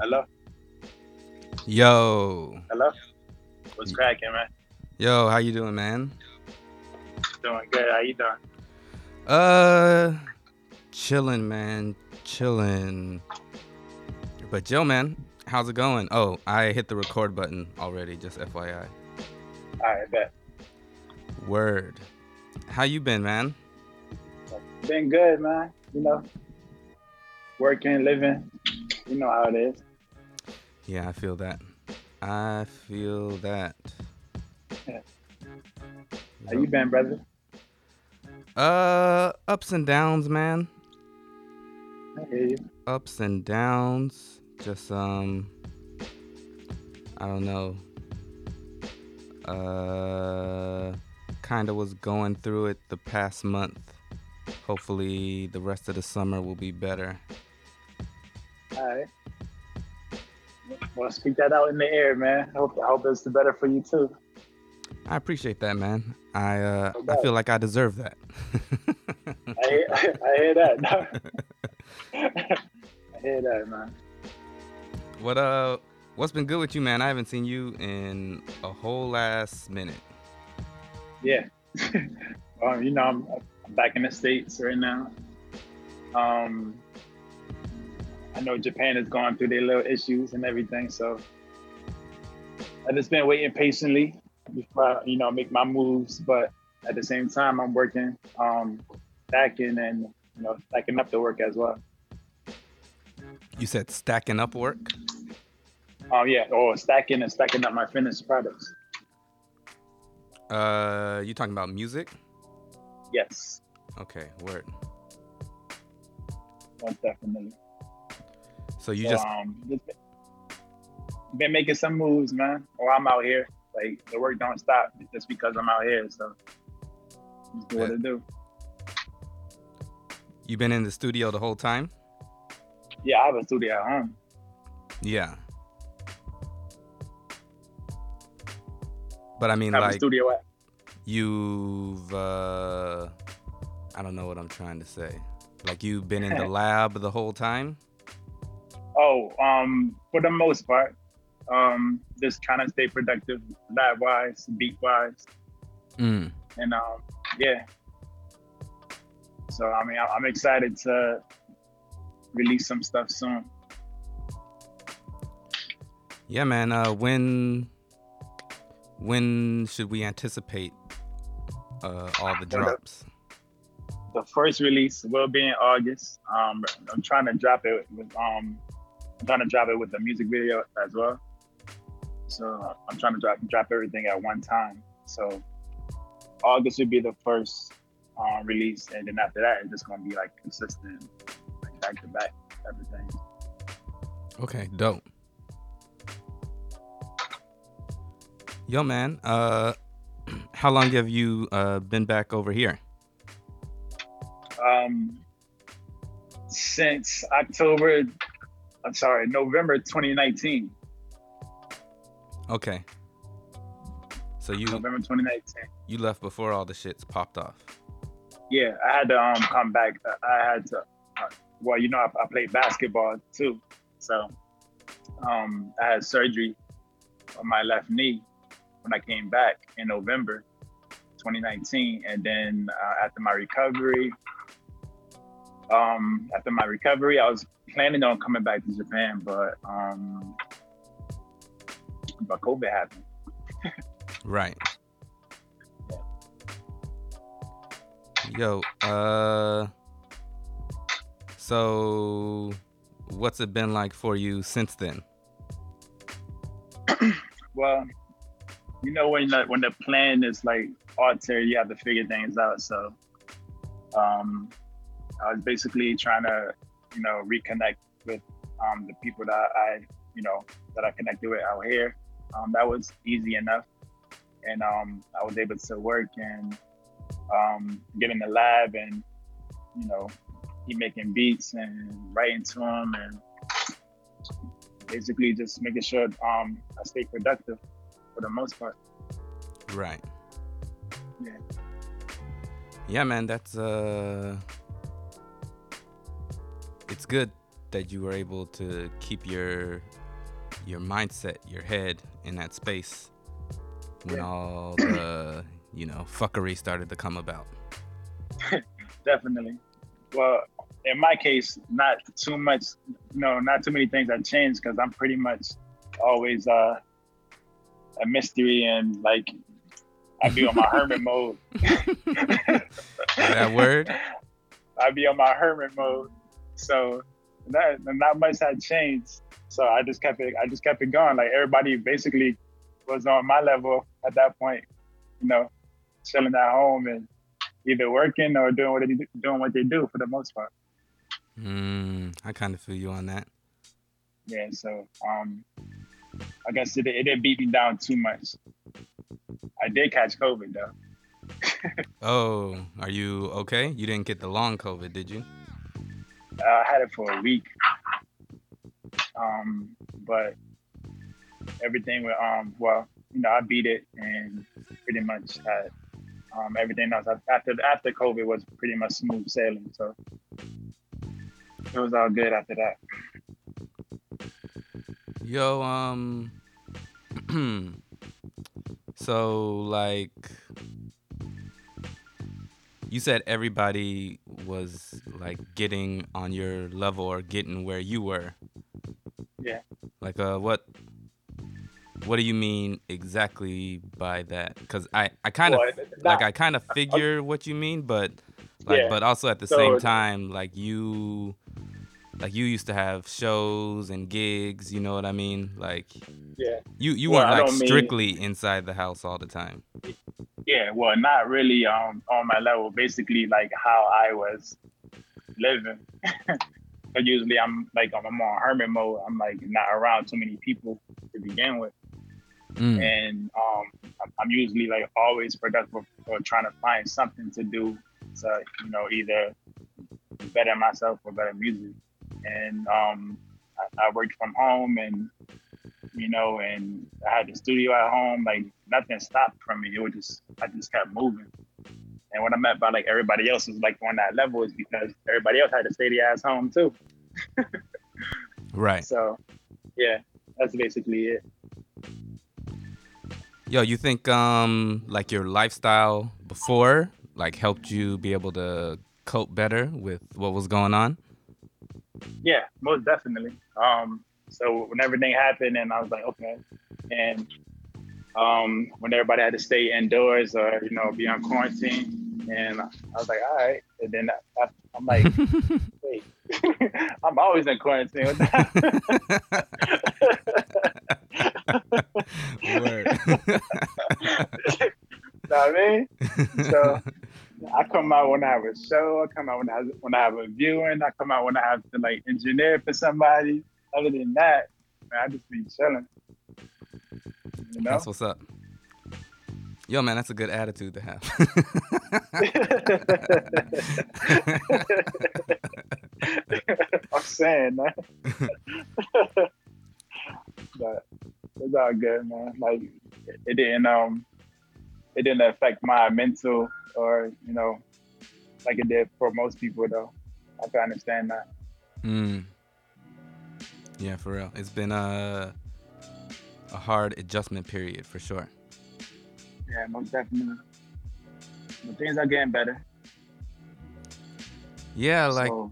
Hello? Yo. Hello? What's cracking, man? Yo, how you doing, man? Doing good. How you doing? Uh chilling, man. Chilling. But Joe, man, how's it going? Oh, I hit the record button already, just FYI. All right, bet. Word. How you been, man? Been good, man. You know, working, living. You know how it is. Yeah, I feel that. I feel that. How you been, brother? Uh, ups and downs, man. I hear you. Ups and downs. Just um, I don't know. Uh, kind of was going through it the past month. Hopefully, the rest of the summer will be better. All right. Well, speak that out in the air, man. I hope, I hope it's the better for you too. I appreciate that, man. I uh, No I feel like I deserve that. I hear, I hear that. I hear that, man. what uh, what's been good with you, man? I haven't seen you in a whole last minute. Yeah. um, you know, I'm, I'm back in the States right now. Um, I know Japan is going through their little issues and everything, so I just been waiting patiently before I, you know, make my moves. But at the same time, I'm working, um, stacking and, you know, stacking up the work as well. You said stacking up work. Oh, yeah, or stacking and stacking up my finished products. Uh, you talking about music? Yes, Okay, word. most definitely. So you So, just um, just been- making some moves, man. Or I'm out here. Like the work don't stop just because I'm out here. So just do what it do. you been in the studio the whole time? Yeah, I have a studio at home. Yeah. But I mean, I like studio at. you've uh, I don't know what I'm trying to say. Like you've been in the lab the whole time. Oh, um, for the most part, um, just trying to stay productive, lab wise, beat wise, Mm. and um, yeah. So I mean, I- I'm excited to release some stuff soon. Yeah, man. Uh, when when should we anticipate uh, all the drops? the first release will be in August. Um, I'm trying to drop it with um, I'm trying to drop it with the music video as well. So I'm trying to drop drop everything at one time. So August would be the first um, release, and then after that, it's just gonna be like consistent, like back to back everything. Okay, dope. Yo, man. Uh, how long have you uh been back over here? Um, since October, I'm sorry, November 2019. Okay. So you November 2019. you left before all the shits popped off. Yeah, I had to um come back. I had to. Uh, well, you know, I, I played basketball too, so um I had surgery on my left knee when I came back in November 2019, and then uh, after my recovery, um after my recovery, I was planning on coming back to Japan, but um but COVID happened. Right. Yo, uh so what's it been like for you since then? Well, you know when the when the plan is like altered, you have to figure things out. So, um, I was basically trying to, you know, reconnect with um, the people that I, you know, that I connected with out here. Um, that was easy enough, and um, I was able to work and um, get in the lab and, you know, keep making beats and writing to them and basically just making sure um, I stay productive for the most part. Right. Yeah. Yeah, man, that's uh it's good that you were able to keep your your mindset, your head in that space when Yeah. all the you know fuckery started to come about. Definitely. Well, in my case, not too much. No, not too many things have changed because I'm pretty much always uh, a mystery and like I be on my hermit mode. that word? I'd be on my hermit mode. So that not much had changed. So I just kept it. I just kept it going. Like everybody basically was on my level at that point. You know, chilling at home and either working or doing what they do- doing what they do for the most part. Mm, I kind of feel you on that. Yeah. So um, I guess it, it didn't beat me down too much. I did catch COVID though. Oh, are you okay? You didn't get the long COVID, did you? I had it for a week. Um, but everything with um, well, you know, I beat it and pretty much had um, everything else after after COVID was pretty much smooth sailing. So it was all good after that. Yo, um, so like, you said everybody was like getting on your level or getting where you were. Yeah. Like, uh, what, what do you mean exactly by that? Because I, I kind of, Well, like, I kind of figure what you mean, but, like, Yeah. but also at the So- same time, like you. Like you used to have shows and gigs, you know what I mean? Like yeah. you you Well, weren't like don't mean- strictly inside the house all the time. Yeah, well, not really um on my level. Basically, like how I was living. but usually, I'm like I'm on hermit mode. I'm like not around too many people to begin with, Mm. and um I'm- I'm usually like always productive or trying to find something to do to you know either better myself or better music. And um I, I worked from home and you know, and I had the studio at home. Like nothing stopped from me. It was just I just kept moving. And what I meant by like everybody else was like on that level is because everybody else had to stay their ass home too. Right. So yeah, that's basically it. Yo, you think um like your lifestyle before like helped you be able to cope better with what was going on? Yeah, most definitely. Um, so when everything happened, and I was like, okay, and um, when everybody had to stay indoors or you know be on quarantine, and I was like, all right, and then I, I'm like, wait, I'm always in quarantine. What the- Word. know what I mean? So I come out when I have a show. I come out when I have, when I have a viewing. I come out when I have to like engineer for somebody. Other than that, man, I just be chilling. You know? That's what's up. Yo, man, that's a good attitude to have. I'm saying, man. but it's all good, man. Like it, it didn't um it didn't affect my mental or you know like it did for most people though. I can understand that. mm. Yeah, for real. It's been a a hard adjustment period for sure. Yeah, most definitely. But things are getting better. Yeah, like so,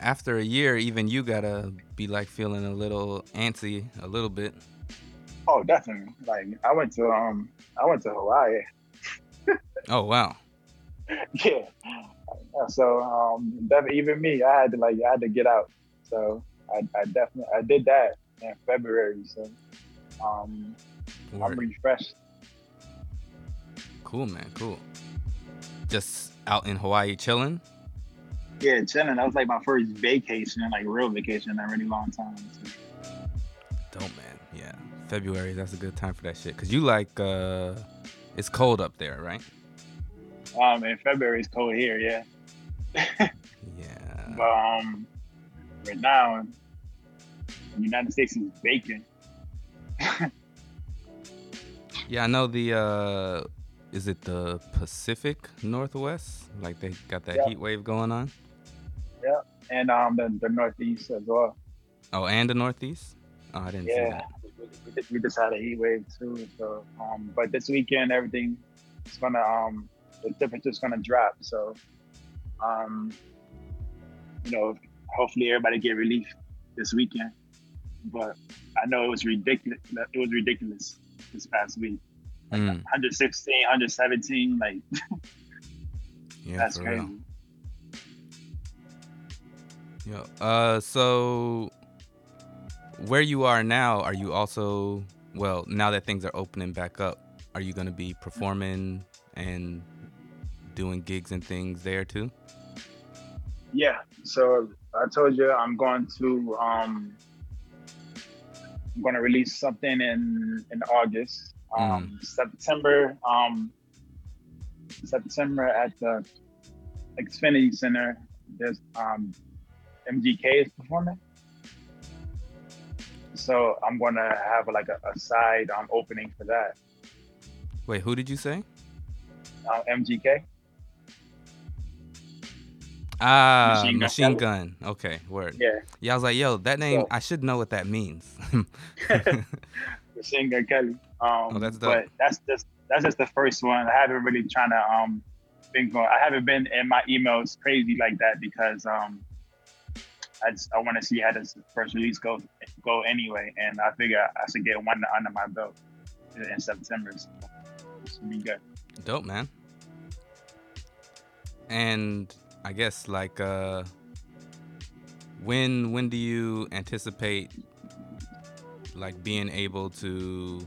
after a year, even you gotta be like feeling a little antsy, a little bit. oh, definitely. Like I went to um I went to Hawaii. Oh wow. yeah. Yeah, So um, def- even me, I had to like I had to get out. So I, I definitely I did that in February. So um, I'm refreshed. Cool, man. Cool. Just out in Hawaii chilling. Yeah, chilling. That was like my first vacation, like real vacation in a really long time. So, Dope, man. Yeah. February, that's a good time for that shit. Cause you like, uh, it's cold up there, right? Um, and February is cold here, yeah. Yeah. But um, right now, the United States is baking. Yeah, I know the, uh, is it the Pacific Northwest? Like they got that Yeah. heat wave going on? Yeah, and um, the, the Northeast as well. Oh, and the Northeast. Oh, I didn't see that. we, just- we just had a heat wave too. So, um, but this weekend everything is gonna um the is gonna drop. So, um, you know, hopefully everybody get relief this weekend. But I know it was ridiculous. It was ridiculous this past week. Mm, 116, 117, like yeah, that's for crazy. real. Yo, uh, so where you are now, are you also well now that things are opening back up? Are you gonna be performing and doing gigs and things there too? Yeah. So I told you I'm going to um I'm going to release something in in August. Um September um September at the Xfinity Center there's um MGK is performing. So I'm going to have like a, a side um opening for that. Wait, who did you say? Um, MGK. Ah, Machine Machine, Gun Gun. Okay, word. Yeah. Yeah, I was like, yo, that name, So- I should know what that means. Machine Gun Kelly. Um, Oh, that's dope. But that's just that's just the first one. I haven't really trying to um been going. I haven't been in my emails crazy like that because um I just, I want to see how this first release go go anyway, and I figure I should get one under my belt in September. So should be good. Dope, man. And I guess like uh when when do you anticipate like being able to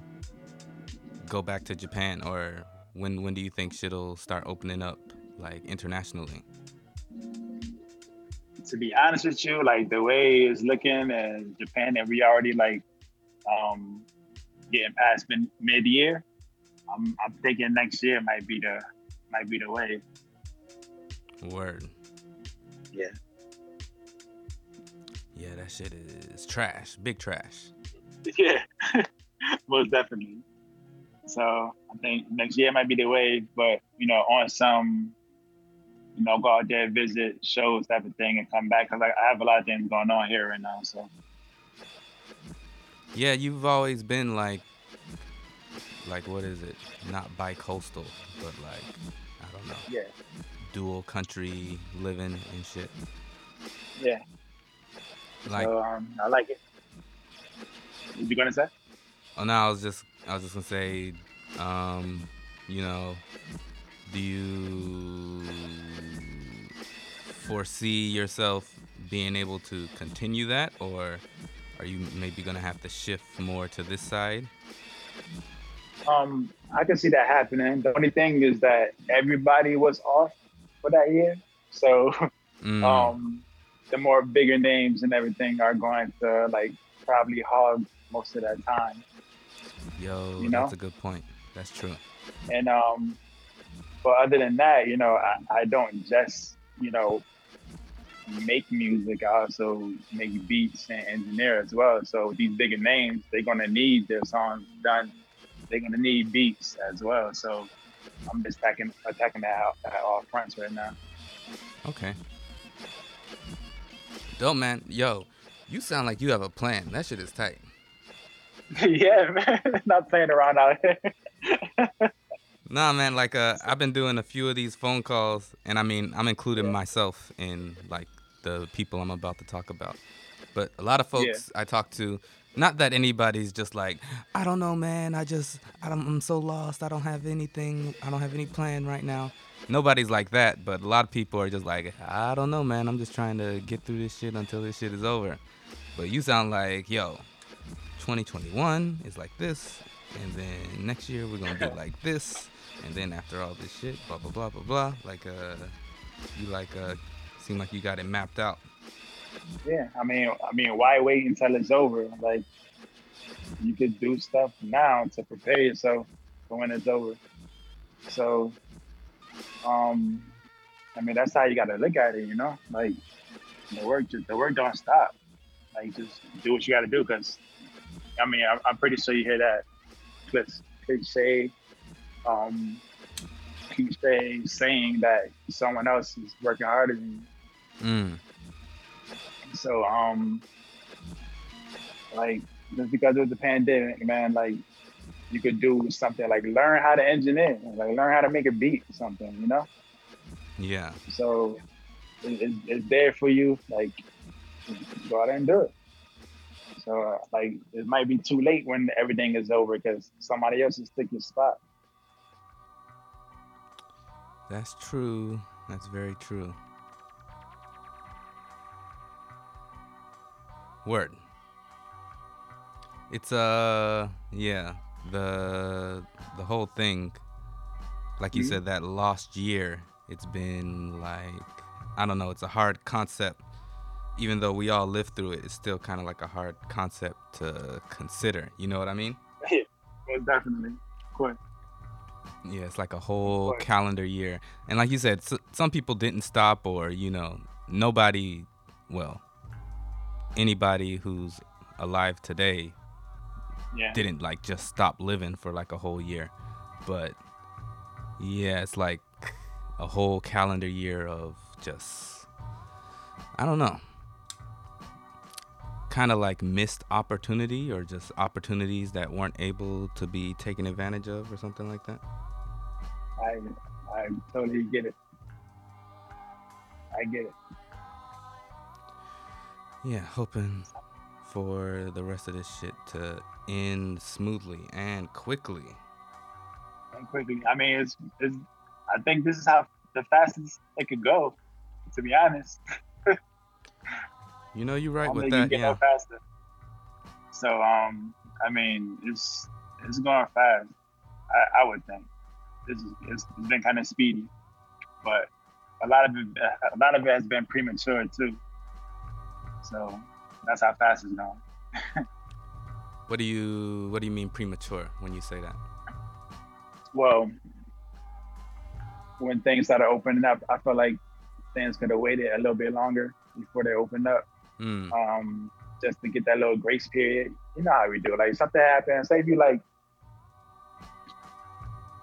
go back to Japan or when when do you think shit'll start opening up like internationally? to be honest with you, like the way it's looking in Japan, and we already like um getting past mid year. I'm I'm thinking next year might be the might be the way. Word. Yeah. Yeah, that shit is trash. Big trash. Yeah, most definitely. So I think next year might be the way, but you know, on some, you know, go out there, visit shows, type of thing, and come back because I, I have a lot of things going on here right now. So Yeah, you've always been like, like what is it? Not bi-coastal, but like, I don't know, yeah, dual country living and shit. yeah. Like, so um, I like it. What you gonna say? oh no, I was just, I was just gonna say, um, you know, do you foresee yourself being able to continue that, or are you maybe gonna have to shift more to this side? Um, I can see that happening. The only thing is that everybody was off for that year, so Mm, um, the more bigger names and everything are going to like probably hog most of that time. yo, you know? that's a good point. That's true. And um, but other than that, you know, I, I don't just you know make music. I also make beats and engineer as well. So these bigger names, they're gonna need their songs done. They're gonna need beats as well. So I'm just attacking attacking that out at all fronts right now. Okay. Dope, man. Yo, you sound like you have a plan. That shit is tight. yeah, man, not playing around out here. Nah, man. Like, uh, I've been doing a few of these phone calls, and I mean, I'm including Yeah. myself in like the people I'm about to talk about. But a lot of folks I talk to, not that anybody's just like, I don't know, man. I just, I don't, I'm so lost. I don't have anything. I don't have any plan right now. Nobody's like that, but a lot of people are just like, I don't know, man. I'm just trying to get through this shit until this shit is over. But you sound like, yo, 2021 is like this, and then next year we're gonna be like this, and then after all this shit, blah blah blah blah blah. Like, uh, you like, uh, seem like you got it mapped out. Yeah, I mean, I mean, why wait until it's over? Like, you could do stuff now to prepare yourself for when it's over. So, um, I mean, that's how you gotta look at it, you know. Like, the work, just the work don't stop. Like, just do what you gotta do. Cause, I mean, I'm, I'm pretty sure you hear that cliche, um, cliche saying that someone else is working harder than you. Mm. So um, like just because it was the pandemic, man, like you could do something like learn how to engineer, like learn how to make a beat or something, you know? Yeah. So it, it's there for you. Like go out and do it. So uh, like it might be too late when everything is over because somebody else is taking your spot. That's true. That's very true. Word. It's uh yeah, the the whole thing like you mm-hmm. said that lost year, it's been like I don't know, it's a hard concept even though we all lived through it, it's still kind of like a hard concept to consider. You know what I mean? Yeah, definitely. Of course. Yeah, it's like a whole calendar year. And like you said, some people didn't stop, or, you know, nobody, well, anybody who's alive today yeah. didn't like just stop living for like a whole year. But yeah, it's like a whole calendar year of just, I don't know kind of like missed opportunity or just opportunities that weren't able to be taken advantage of or something like that? I I totally get it. I get it. Yeah, hoping for the rest of this shit to end smoothly and quickly. And quickly. I mean, it's, it's I think this is how the fastest it could go, to be honest. You know, you're right with that. yeah. faster. So, um, I mean, it's it's going fast. I, I would think it's, it's been kind of speedy, but a lot of it a lot of it has been premature too. So that's how fast it's going. what do you What do you mean premature when you say that? Well, when things started opening up, I felt like things could have waited a little bit longer before they opened up mm. um, just to get that little grace period. You know how we do. Like something happens, say if you like,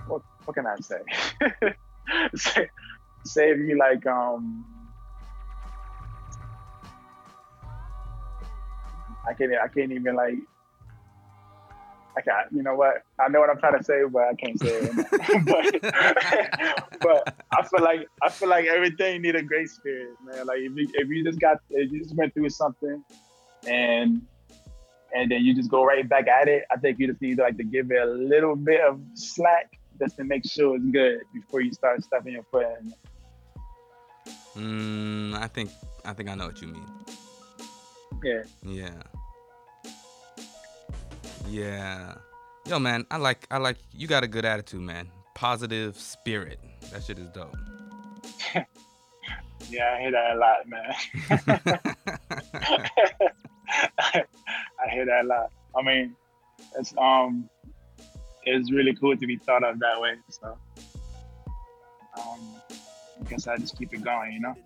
what what can I say? say, say if you like, um, I can't I can't even like I can't, you know what? I know what I'm trying to say, but I can't say it. but, but I feel like I feel like everything need a grace period, man. Like if you if you just got if you just went through something and and then you just go right back at it, I think you just need like to give it a little bit of slack just to make sure it's good before you start stepping your foot in. Mm, I think I think I know what you mean. Yeah. Yeah. Yeah. Yo, man, I like I like you got a good attitude, man. Positive spirit. That shit is dope. yeah, I hear that a lot, man. I hear that a lot. I mean, it's um it's really cool to be thought of that way. So um I guess I just keep it going, you know?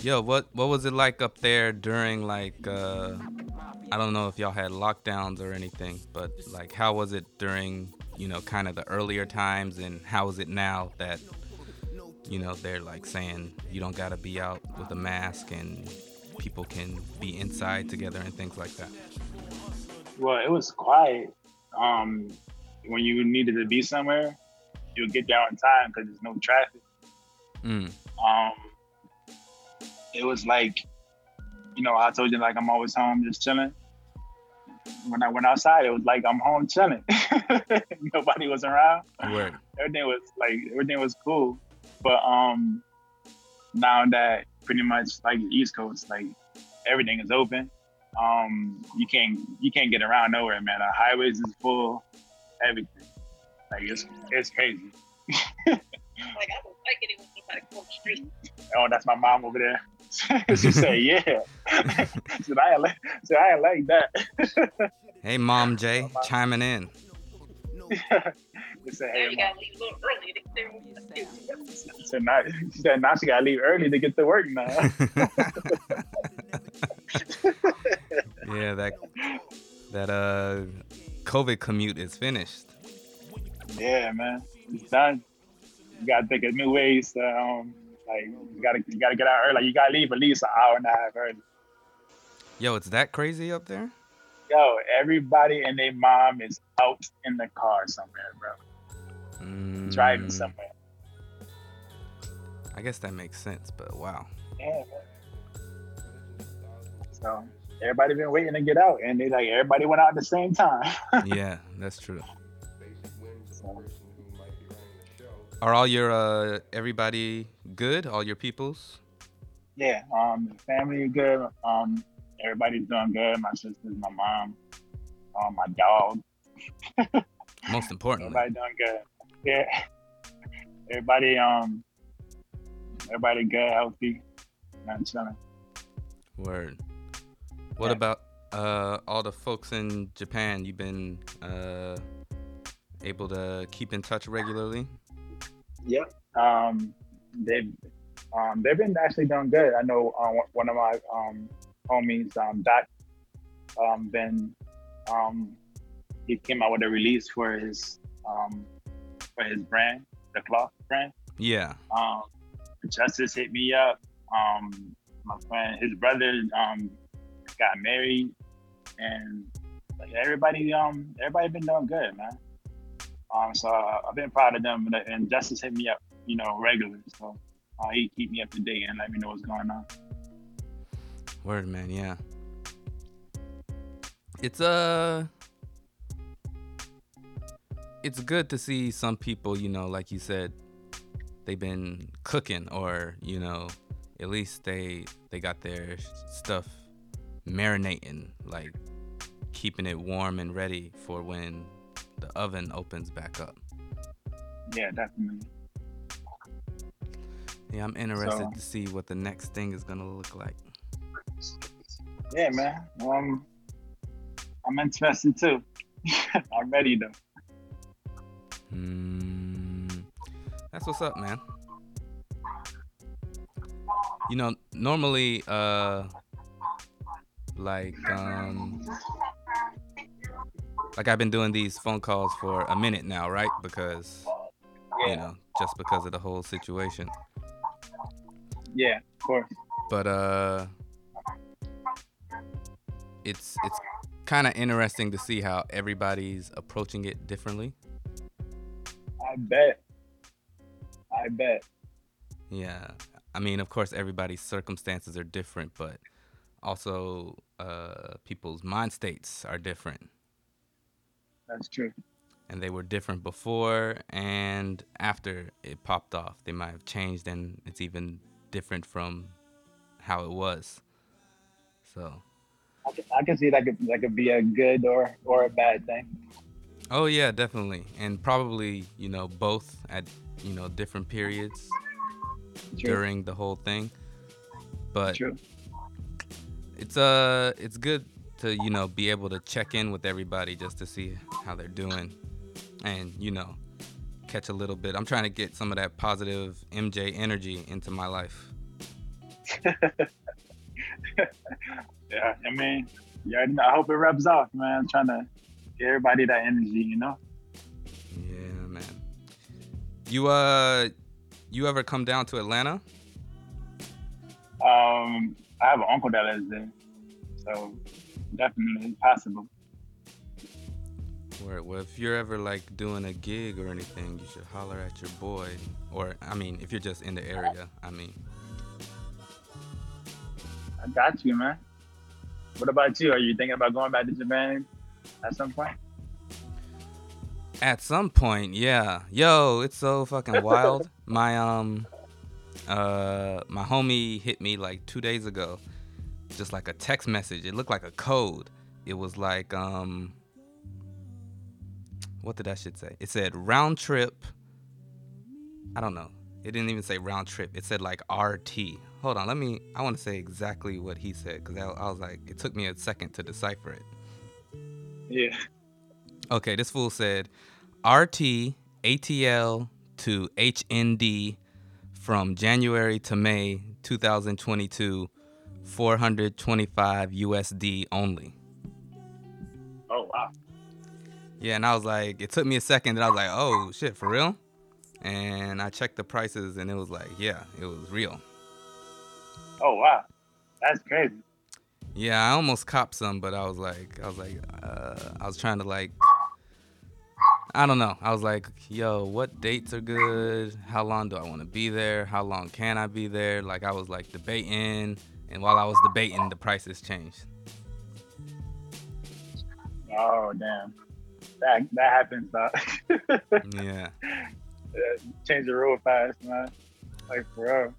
Yo, what what was it like up there during like uh I don't know if y'all had lockdowns or anything, but like how was it during, you know, kind of the earlier times and how is it now that you know, they're like saying you don't got to be out with a mask and people can be inside together and things like that. Well, it was quiet. Um when you needed to be somewhere, you'll get there on time cuz there's no traffic. Mm. Um it was like you know, I told you like I'm always home just chilling. When I went outside, it was like I'm home chilling. Nobody was around. Word. Everything was like everything was cool. But um now that pretty much like East Coast, like everything is open. Um you can't you can't get around nowhere, man. The highways is full, everything. Like it's it's crazy. like I don't like it when somebody go the street. Oh, that's my mom over there. she said, "Yeah." said, "I like, said, I like that." hey, Mom J, chiming in. said, "Hey, you gotta leave early to get there." She said, "Now, she said, now she gotta leave early to get to work now." yeah, that that uh COVID commute is finished. Yeah, man, it's done. You gotta think of new ways to um like you gotta you gotta get out early. Like you gotta leave at least an hour and a half early. Yo, it's that crazy up there? Yo, everybody and their mom is out in the car somewhere, bro. Mm. Driving somewhere. I guess that makes sense, but wow. Yeah. So everybody been waiting to get out, and they like everybody went out at the same time. yeah, that's true. So. Are all your uh everybody good? All your peoples? Yeah, um, the family good. Um, everybody's doing good. My sisters, my mom, um, my dog. Most importantly, everybody doing good. Yeah, everybody um, everybody good, healthy, and chilling. Word. What yeah. about uh all the folks in Japan? You've been uh able to keep in touch regularly? Yeah. Um, they've um, they've been actually doing good. I know uh, one of my um, homies, um, Doc, um, been um, he came out with a release for his um, for his brand, the cloth brand. Yeah. Um, Justice hit me up. Um, my friend, his brother, um, got married, and like, everybody, um, everybody been doing good, man. Um, so uh, I've been proud of them, and Justice hit me up, you know, regularly. So uh, he keep me up to date and let me know what's going on. Word, man, yeah. It's uh it's good to see some people, you know, like you said, they've been cooking or, you know, at least they they got their stuff marinating, like keeping it warm and ready for when the oven opens back up. Yeah, definitely. Yeah, I'm interested so, to see what the next thing is gonna look like. Yeah, man. Um, I'm interested too. I'm ready though. Mm, that's what's up, man. You know, normally, uh, like, um, like I've been doing these phone calls for a minute now, right? Because you know, just because of the whole situation. Yeah, of course. But uh it's it's kind of interesting to see how everybody's approaching it differently. I bet. I bet. Yeah. I mean, of course everybody's circumstances are different, but also uh people's mind states are different. That's true. And they were different before and after it popped off. They might have changed and it's even different from how it was. So I can, I can see that could that could be a good or or a bad thing. Oh yeah, definitely, and probably you know both at you know different periods True. during the whole thing. But True. it's uh it's good to you know be able to check in with everybody just to see how they're doing and you know catch a little bit. I'm trying to get some of that positive mj energy into my life. Yeah i mean yeah i hope it rubs off man. I'm trying to get everybody that energy you know? Yeah man. You uh you ever come down to atlanta? Um i have an uncle that lives there so definitely possible. Where, well, if you're ever like doing a gig or anything, you should holler at your boy. Or, I mean, if you're just in the area, I mean. I got you, man. What about you? Are you thinking about going back to Japan at some point? At some point, yeah. Yo, it's so fucking wild. my um, uh, my homie hit me like two days ago just like a text message. It looked like a code. It was like um what did that shit say? It said round trip. I don't know. It didn't even say round trip. It said like RT. Hold on, let me. I want to say exactly what he said because I, I, was like, it took me a second to decipher it. Yeah. Okay, this fool said RT ATL to HND from January to May 2022 425 USD only. Oh wow. Yeah, and I was like, it took me a second, and I was like, oh shit, for real? And I checked the prices, and it was like, yeah, it was real. Oh wow, that's crazy. Yeah, I almost copped some, but I was like, I was like, uh, I was trying to like, I don't know. I was like, yo, what dates are good? How long do I want to be there? How long can I be there? Like I was like debating, and while I was debating, the prices changed. Oh damn, that that happens. Though. yeah. Change the rule fast, man. Like for real.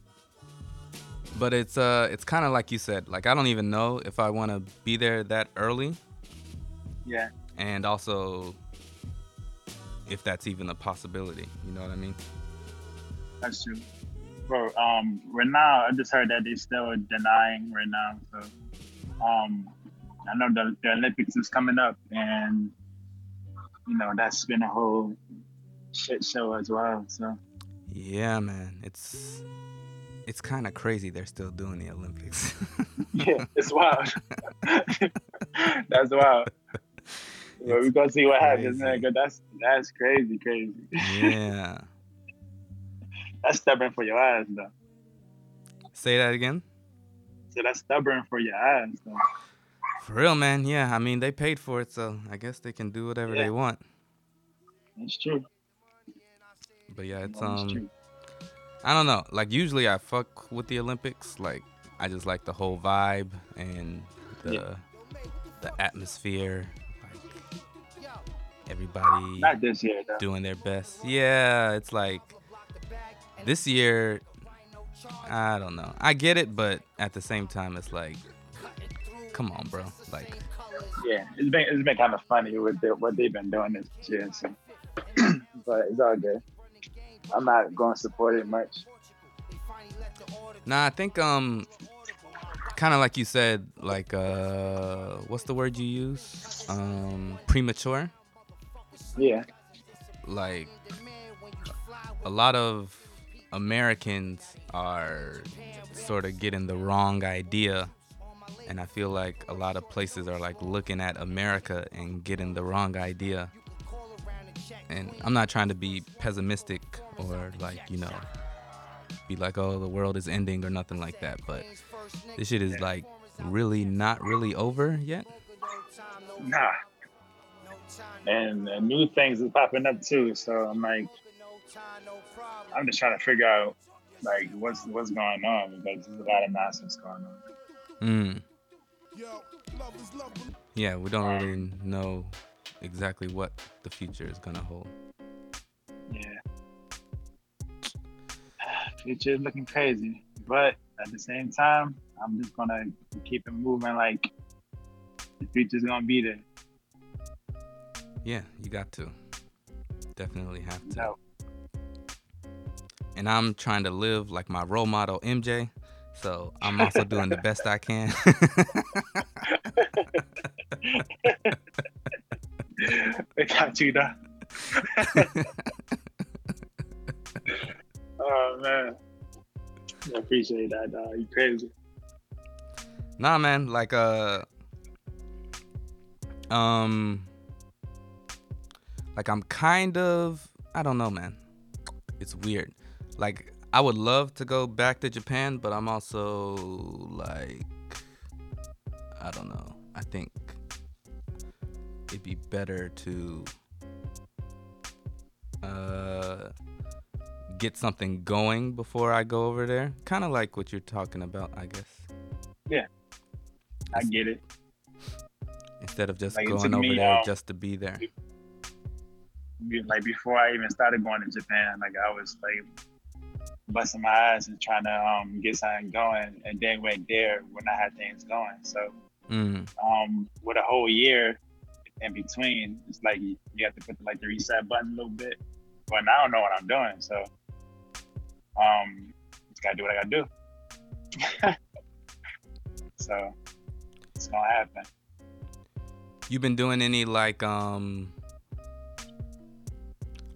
But it's uh it's kind of like you said. Like I don't even know if I want to be there that early. Yeah. And also if that's even a possibility. You know what I mean? That's true. Bro, um right now I just heard that they still denying right now. So um I know the, the Olympics is coming up and you know that's been a whole shit show as well. So Yeah, man. It's it's kind of crazy they're still doing the Olympics. yeah, it's wild. that's wild. Well, we're gonna see what crazy. happens, man. Cause that's that's crazy, crazy. Yeah. That's stubborn for your ass, though. Say that again. So that's stubborn for your ass, though. For real, man. Yeah, I mean they paid for it, so I guess they can do whatever yeah. they want. That's true. But yeah, it's um. I don't know. Like usually I fuck with the Olympics. Like I just like the whole vibe and the yeah. the atmosphere. Like everybody not this year though. doing their best. Yeah, it's like this year. I don't know. I get it, but at the same time, it's like, come on, bro. Like, yeah, it's been it's been kind of funny with the, what they've been doing this year. So. but it's all good. I'm not going to support it much. Nah, I think um, kind of like you said, like uh, what's the word you use? Um, premature. Yeah. Like a lot of Americans are sort of getting the wrong idea and I feel like a lot of places are like looking at America and getting the wrong idea. And I'm not trying to be pessimistic or like you know be like oh the world is ending or nothing like that but this shit is like really not really over yet. Nah. And, and new things is popping up too so i'm like i'm just trying to figure out like what's what's going on because there's a lot of nonsense going on mm. yeah we don't really know exactly what the future is gonna hold. Yeah. Future is looking crazy. But at the same time, I'm just gonna keep it moving like the future's gonna be there. Yeah, you got to. Definitely have to. No. And I'm trying to live like my role model MJ. So I'm also doing the best I can. they got you done. oh man. I appreciate that, dog. You crazy. Nah man, like uh um like I'm kind of I don't know man. It's weird. Like I would love to go back to Japan, but I'm also like I don't know. I think it'd be better to uh, get something going before I go over there. Kind of like what you're talking about, I guess. Yeah, I get it. Instead of just like going over me, there um, just to be there. Like before I even started going to Japan, like I was like busting my ass and trying to um, get something going, and then went there when I had things going. So, mm. um, with a whole year in between, it's like you, you have to put the, like the reset button a little bit. But I don't know what I'm doing, so um, just gotta do what I gotta do. so it's gonna happen. You been doing any like um?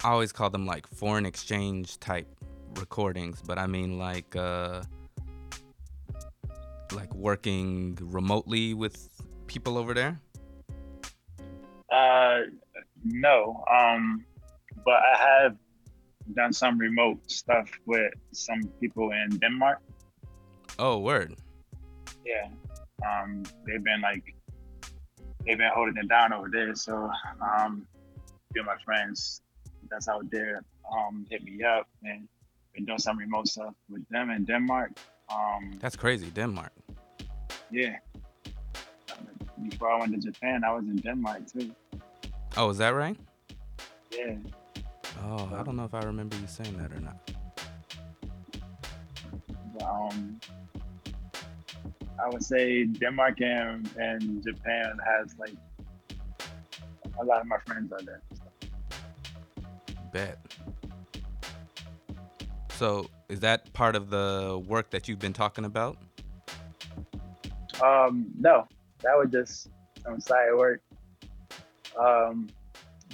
I always call them like foreign exchange type recordings, but I mean like uh, like working remotely with people over there. Uh, no. Um, but I have done some remote stuff with some people in Denmark. Oh, word. Yeah. Um, they've been like they've been holding it down over there. So um, few of my friends that's out there um, hit me up and been doing some remote stuff with them in Denmark. Um, that's crazy, Denmark. Yeah. Before I went to Japan, I was in Denmark too. Oh, is that right? Yeah. Oh, I don't know if I remember you saying that or not. Um, I would say Denmark and, and Japan has like a lot of my friends are there. Bet. So, is that part of the work that you've been talking about? Um, no, that was just some side work. Um,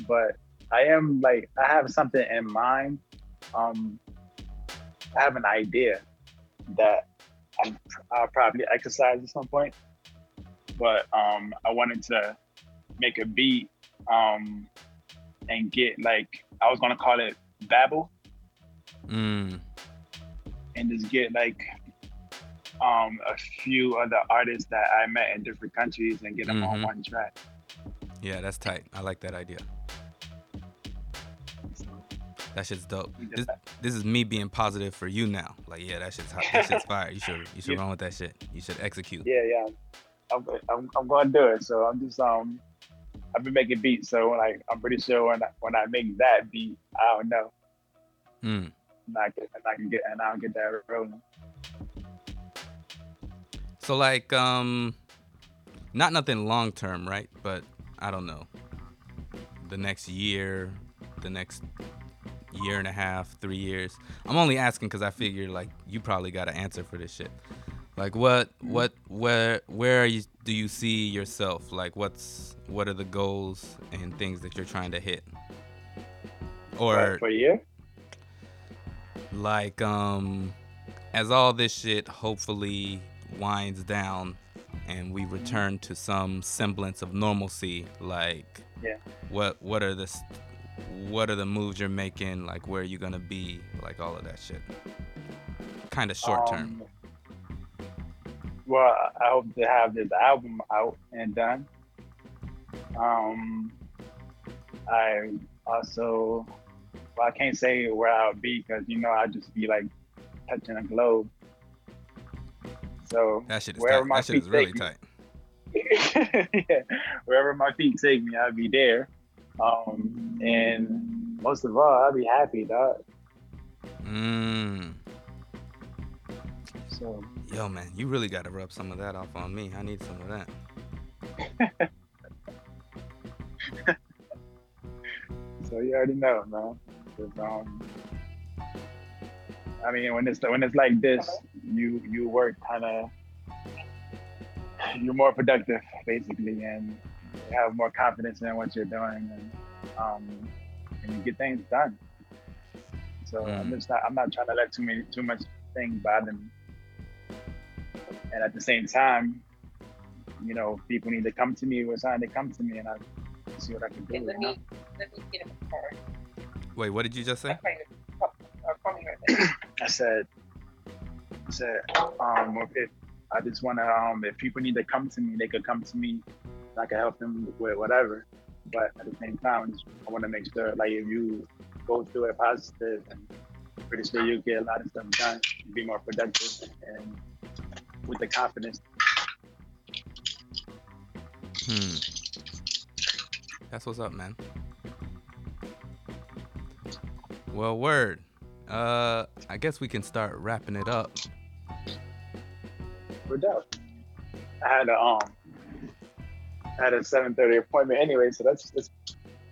but I am like I have something in mind. Um, I have an idea that i will probably exercise at some point. But um, I wanted to make a beat um, and get like I was gonna call it Babel, mm. and just get like um, a few other artists that I met in different countries and get them mm-hmm. on one track. Yeah, that's tight. I like that idea. That shit's dope. This, this is me being positive for you now. Like, yeah, that shit's hot. That shit's fire. You should you should yeah. run with that shit. You should execute. Yeah, yeah. I'm, I'm, I'm going to do it. So I'm just um, I've been making beats. So like, I'm pretty sure when I, when I make that beat, I don't know. Hmm. And I can and I can get and I'll get that rolling. So like um, not nothing long term, right? But I don't know. The next year, the next year and a half, three years. I'm only asking because I figure like you probably got an answer for this shit. Like what, what, where, where are you, do you see yourself? Like what's, what are the goals and things that you're trying to hit? Or for a year? Like um, as all this shit hopefully winds down and we return to some semblance of normalcy, like yeah. what, what are the what are the moves you're making, like where are you gonna be, like all of that shit. Kind of short term. Um, well, I hope to have this album out and done. Um, I also, I can't say where I'll be because you know I'll just be like touching a globe. So that shit is wherever tight. my that shit is really tight. yeah, wherever my feet take me, I'll be there. Um, and most of all, I'll be happy, dog. Mm. So. Yo, man, you really got to rub some of that off on me. I need some of that. so you already know, man. Um, I mean, when it's when it's like this, you you work kind of you're more productive, basically, and you have more confidence in what you're doing and um, and you get things done. So mm. I'm just not I'm not trying to let too many too much things bother me. And at the same time, you know, people need to come to me with something to come to me and I see what I can do. Okay, let, me, let me get a Wait, what did you just say? I said I said, um, if I just want to, um, if people need to come to me, they could come to me I can help them with whatever. But at the same time, I want to make sure, like, if you go through it positive, and pretty sure you get a lot of stuff done, be more productive, and with the confidence. Hmm. That's what's up, man. Well, word. Uh, I guess we can start wrapping it up. We're done. I had a um had a seven thirty appointment anyway, so that's that's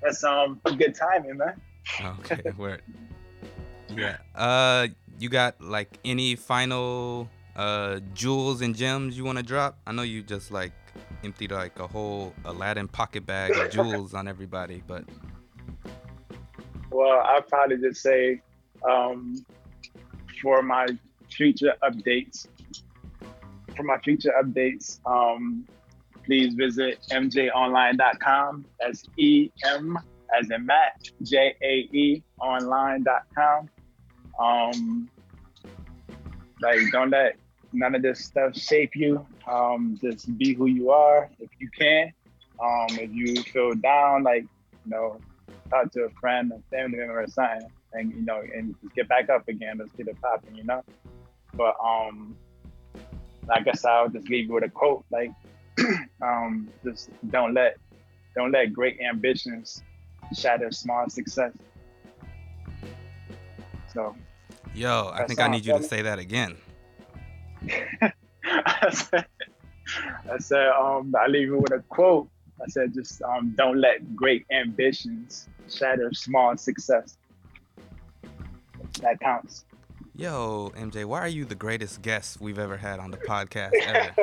that's um good timing, man. Okay, word. Yeah. Uh, you got like any final uh jewels and gems you want to drop? I know you just like emptied like a whole Aladdin pocket bag of jewels on everybody, but. Well, I'll probably just say, um, for my future updates, for my future updates, um, please visit mjonline.com. That's E M as in Matt, J A E online.com. Um, like, don't let none of this stuff shape you. Um, just be who you are if you can. Um, if you feel down, like you know, talk to a friend, a family member, or something, and you know, and just get back up again. Let's get it popping, you know. But um, I guess I'll just leave you with a quote, like, um, just don't let, don't let great ambitions shatter small success. So. Yo, I think I need you to say that again. I said, I said, um, I leave you with a quote. I said, just um, don't let great ambitions shatter small success. That counts. Yo, MJ, why are you the greatest guest we've ever had on the podcast ever?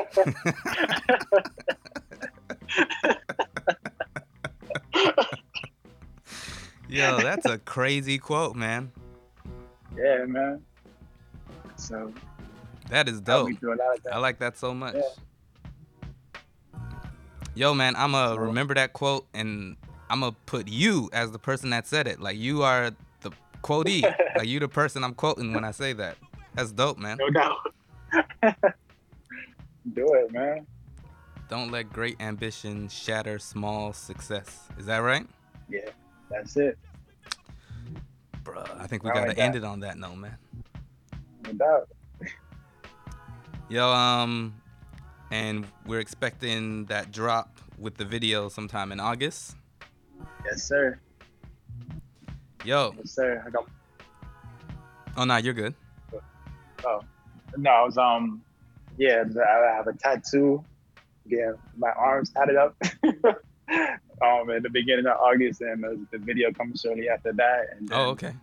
Yo, that's a crazy quote, man. Yeah, man. So that is dope. I like that so much. Yeah. Yo, man, I'm gonna remember that quote and I'm gonna put you as the person that said it. Like you are the quotee. like you the person I'm quoting when I say that. That's dope, man. No doubt. Do it, man. Don't let great ambition shatter small success. Is that right? Yeah, that's it. Bruh, I think we gotta end it on that note, man. No doubt. Yo, um, and we're expecting that drop with the video sometime in August. Yes, sir. Yo. Yes, sir. I got. Oh no, you're good. Oh no, I was um, yeah, I have a tattoo. Yeah, my arms tatted up. um, at the beginning of August, and the, video comes shortly after that. And then, oh, okay.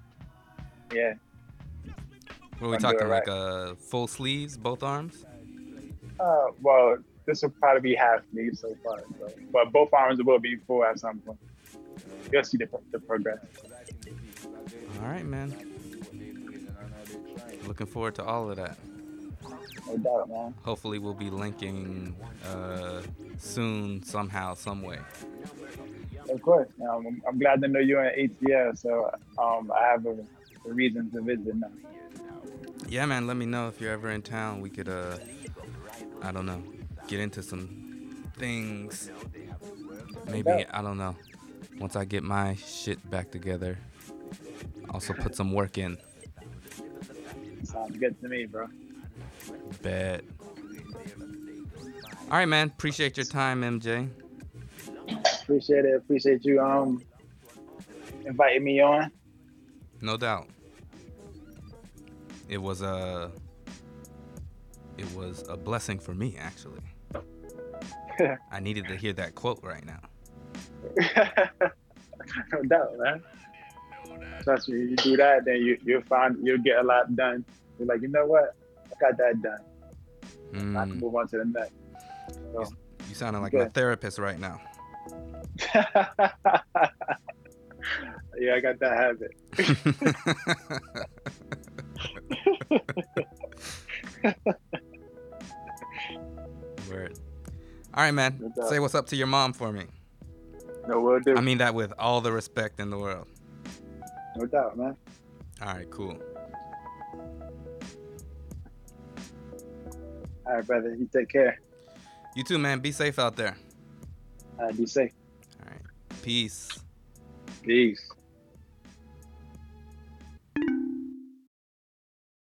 Yeah. What are we talking right. like? Uh, full sleeves, both arms? Uh, well, this will probably be half me so far, so. but both arms will be full at some point. You'll see the, the progress. All right, man. Looking forward to all of that. No doubt, man. Hopefully, we'll be linking uh, soon, somehow, some way. Of course. Um, I'm, I'm, glad to know you're in ATL, so um, I have a, a, reason to visit now. Yeah, man. Let me know if you're ever in town. We could uh, I don't know, get into some things. Maybe, I don't know. Once I get my shit back together, also put some work in. Sounds good to me, bro. Bet. All right, man. Appreciate your time, MJ. Appreciate it. Appreciate you um inviting me on. No doubt. It was a uh, it was a blessing for me, actually. I needed to hear that quote right now. no doubt, man. Trust me, you do that, then you you'll find you'll get a lot done. You're like, you know what? I got that done. Mm. I can move on to the next. So, you, you sounding like my therapist right now. yeah, I got that habit. All right, man. No Say what's up to your mom for me. No, will do. I mean that with all the respect in the world. No doubt, man. All right, cool. All right, brother. You take care. You too, man. Be safe out there. All right, be safe. All right. Peace. Peace.